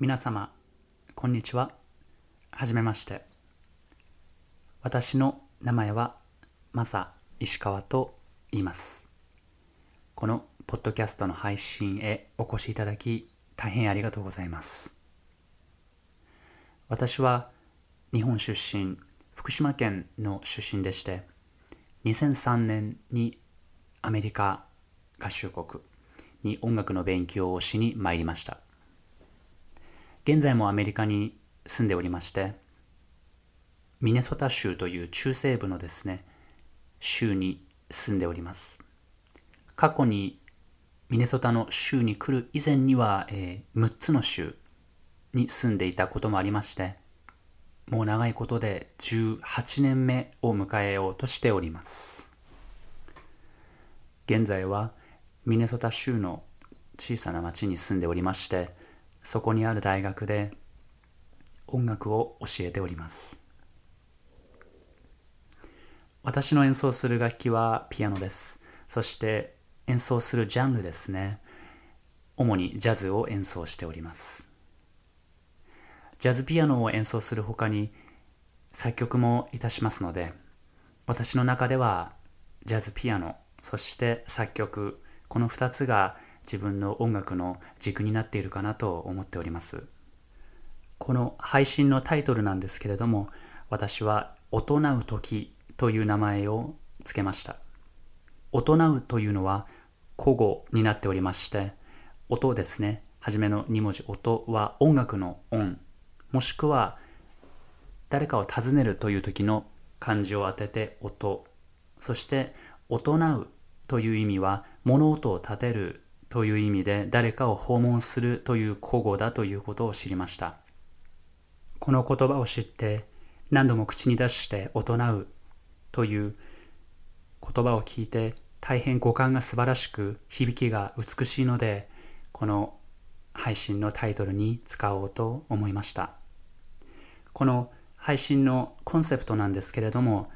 皆様、こんにちは。はじめまして。私の名前は、マサ石川と言います。このポッドキャストの配信へお越しいただき、大変ありがとうございます。私は日本出身、福島県の出身でして、2003年にアメリカ合衆国に音楽の勉強をしに参りました。現在もアメリカに住んでおりまして、ミネソタ州という中西部のですね、州に住んでおります。過去にミネソタの州に来る以前には、えー6つの州に住んでいたこともありまして、もう長いことで18年目を迎えようとしております。現在はミネソタ州の小さな町に住んでおりまして、そこにある大学で音楽を教えております。私の演奏する楽器はピアノです。そして演奏するジャンルですね。主にジャズを演奏しております。ジャズピアノを演奏するほかに作曲もいたしますので、私の中ではジャズピアノ、そして作曲、この2つが自分の音楽の軸になっているかなと思っております。この配信のタイトルなんですけれども、私は大人う時という名前をつけました。大人うというのは古語になっておりまして、音ですね。はじめの2文字音は音楽の音、もしくは誰かを訪ねるという時の漢字を当てて音、そして大人うという意味は物音を立てるという意味で誰かを訪問するという古語だということを知りました。この言葉を知って何度も口に出して大人うという言葉を聞いて大変五感が素晴らしく響きが美しいのでこの配信のタイトルに使おうと思いました。この配信のコンセプトなんですけれども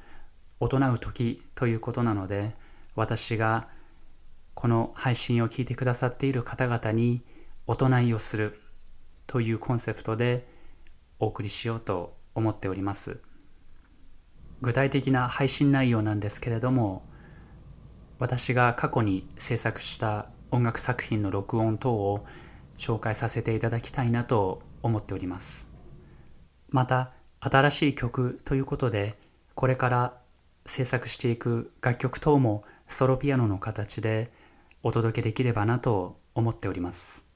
大人う時ということなので私がこの配信を聞いてくださっている方々に大人いをするというコンセプトでお送りしようと思っております。具体的な配信内容なんですけれども私が過去に制作した音楽作品の録音等を紹介させていただきたいなと思っております。また新しい曲ということでこれから制作していく楽曲等もソロピアノの形でお届けできればなと思っております。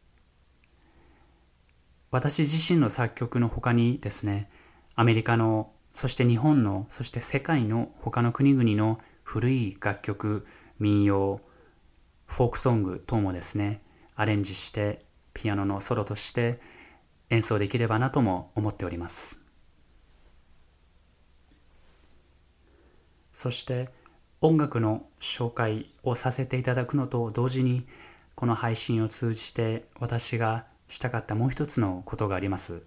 私自身の作曲の他にですねアメリカのそして日本のそして世界の他の国々の古い楽曲民謡フォークソング等もですねアレンジしてピアノのソロとして演奏できればなとも思っております。そして音楽の紹介をさせていただくのと同時にこの配信を通じて私がしたかったもう一つのことがあります。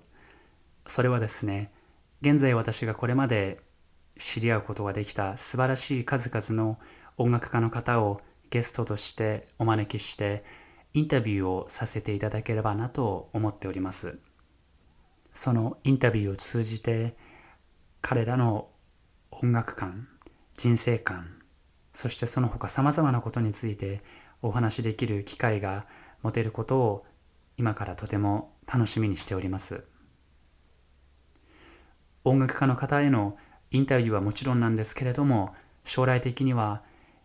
それはですね現在私がこれまで知り合うことができた素晴らしい数々の音楽家の方をゲストとしてお招きしてインタビューをさせていただければなと思っております。そのインタビューを通じて彼らの音楽観人生観そしてその他さまざまなことについてお話しできる機会が持てることを今からとても楽しみにしております。音楽家の方へのインタビューはもちろんなんですけれども将来的には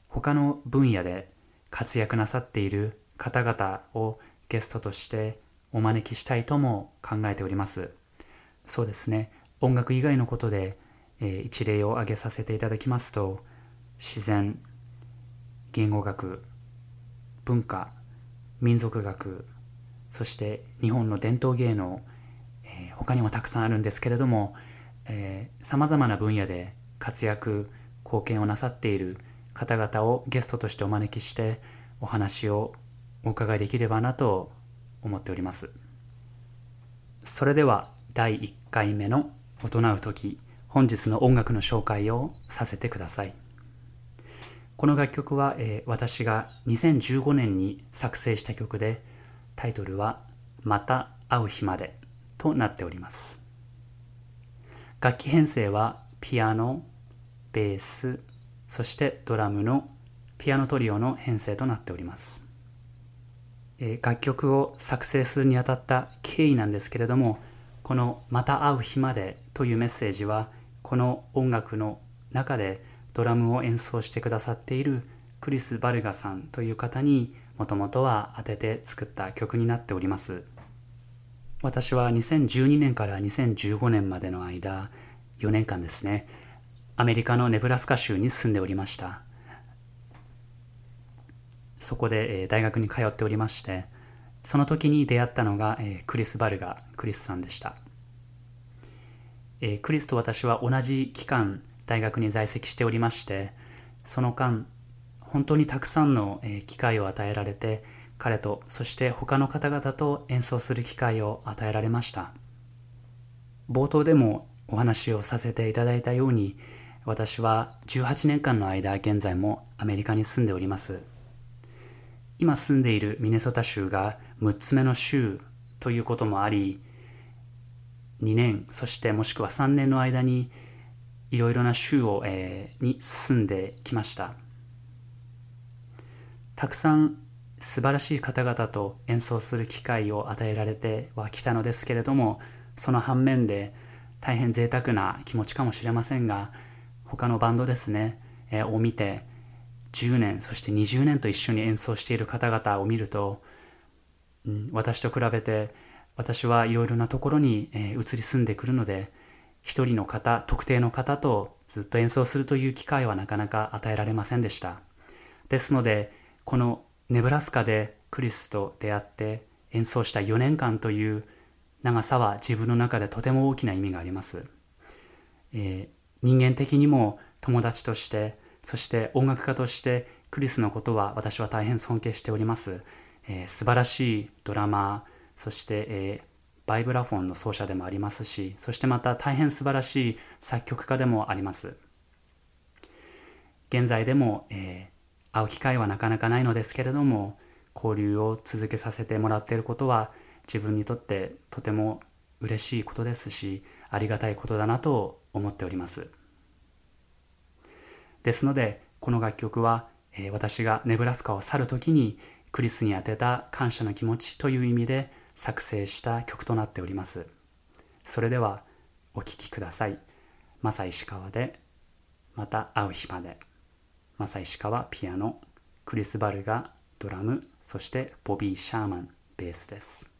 他の分野で活躍なさっている方々をゲストとしてお招きしたいとも考えております。そうですね。音楽以外のことで、えー一例を挙げさせていただきますと自然言語学文化民族学そして日本の伝統芸能、えー他にもたくさんあるんですけれどもさまざまな分野で活躍貢献をなさっている方々をゲストとしてお招きしてお話をお伺いできればなと思っております。それでは第1回目の「大人う時」本日の音楽の紹介をさせてください。この楽曲は、えー私が2015年に作成した曲でタイトルは「また会う日まで」となっております。楽器編成はピアノベースそしてドラムのピアノトリオの編成となっております。楽曲を作成するにあたった経緯なんですけれどもこの「また会う日まで」というメッセージはこの音楽の中でドラムを演奏してくださっているクリス・バルガさんという方にもともとは当てて作った曲になっております。私は2012年から2015年までの間4年間ですねアメリカのネブラスカ州に住んでおりました。そこで大学に通っておりましてその時に出会ったのがクリス・バルガクリスさんでした。クリスと私は同じ期間大学に在籍しておりましてその間本当にたくさんの機会を与えられて彼とそして他の方々と演奏する機会を与えられました。冒頭でもお話をさせていただいたように私は18年間の間現在もアメリカに住んでおります。今住んでいるミネソタ州が6つ目の州ということもあり2年そしてもしくは3年の間にいろいろな州を、えー、に住んできました。たくさん素晴らしい方々と演奏する機会を与えられてはきたのですけれどもその反面で大変贅沢な気持ちかもしれませんが他のバンドですね、えー、を見て10年そして20年と一緒に演奏している方々を見ると、うん、私と比べて私はいろいろなところに、えー、移り住んでくるので一人の方特定の方とずっと演奏するという機会はなかなか与えられませんでした。ですのでこのネブラスカでクリスと出会って演奏した4年間という長さは自分の中でとても大きな意味があります、えー、人間的にも友達としてそして音楽家としてクリスのことは私は大変尊敬しております、えー、素晴らしいドラマーそして、えー、バイブラフォンの奏者でもありますしそしてまた大変素晴らしい作曲家でもあります。現在でも、えー、会う機会はなかなかないのですけれども交流を続けさせてもらっていることは自分にとってとても嬉しいことですしありがたいことだなと思っております。ですのでこの楽曲は、えー、私がネブラスカを去る時にクリスに宛てた感謝の気持ちという意味で作成した曲となっております。それではお聴きください。マサ石川でまた会う日まで。マサ石川ピアノ。クリス・バルガドラム。そしてボビー・シャーマンベースです。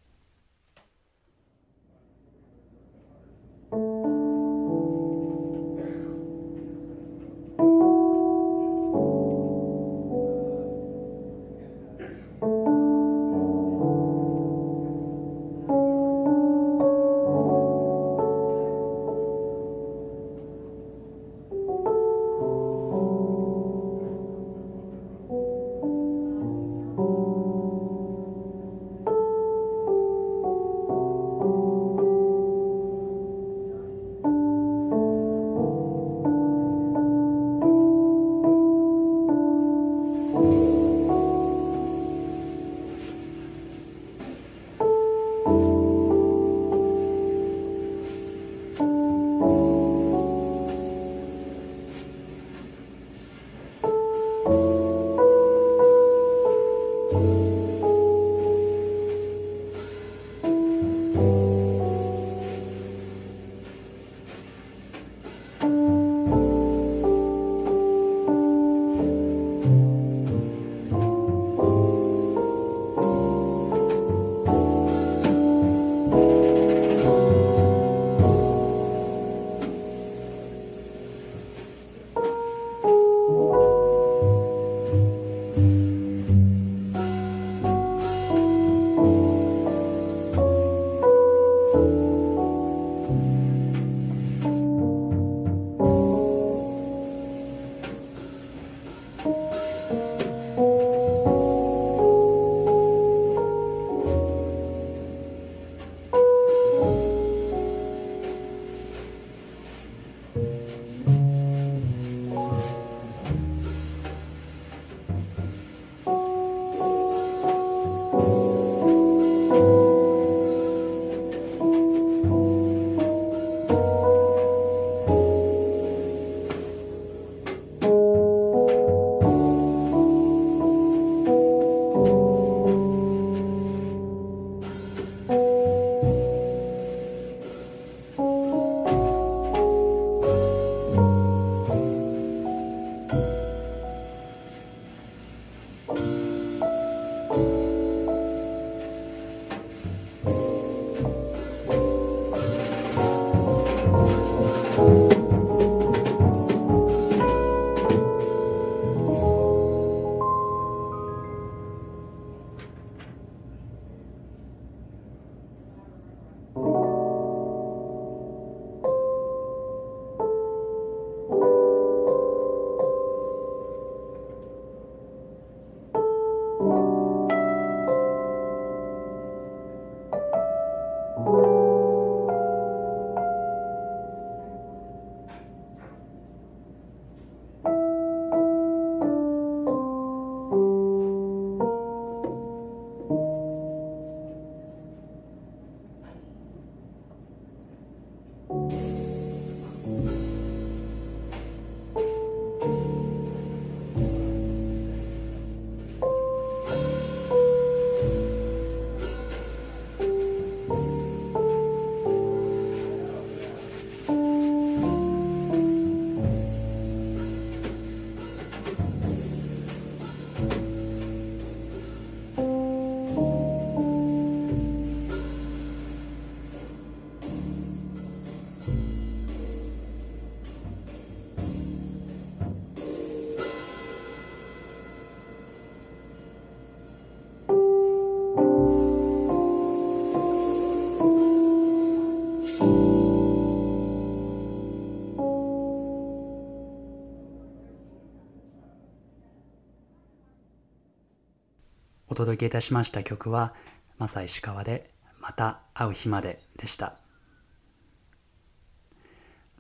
お届けいたしました曲は、マサ石川で、また会う日まででした。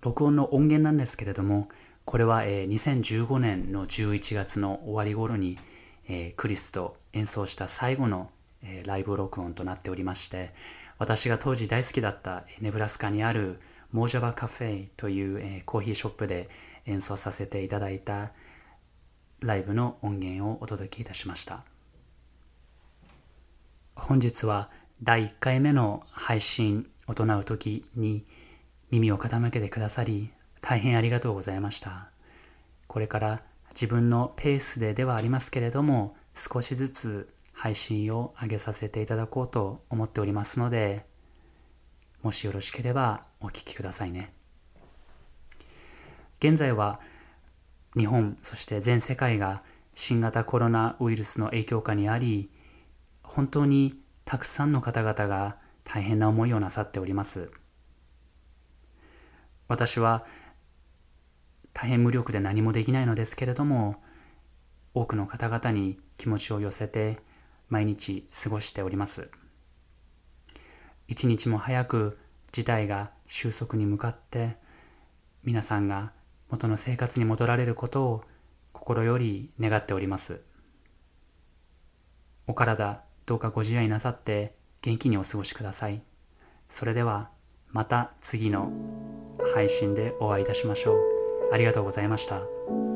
録音の音源なんですけれども、これは、えー、2015年の11月の終わり頃に、えー、クリスと演奏した最後の、えー、ライブ録音となっておりまして、私が当時大好きだったネブラスカにあるモージャバカフェという、えー、コーヒーショップで演奏させていただいたライブの音源をお届けいたしました本日は第1回目の配信を行う時に耳を傾けてくださり大変ありがとうございました。これから自分のペースでではありますけれども少しずつ配信を上げさせていただこうと思っておりますのでもしよろしければお聞きくださいね。現在は日本そして全世界が新型コロナウイルスの影響下にあり本当にたくさんの方々が大変な思いをなさっております。私は大変無力で何もできないのですけれども多くの方々に気持ちを寄せて毎日過ごしております。一日も早く事態が収束に向かって皆さんが元の生活に戻られることを心より願っております。お体どうかご自愛なさって元気にお過ごしくださいそれではまた次の配信でお会いいたしましょうありがとうございました。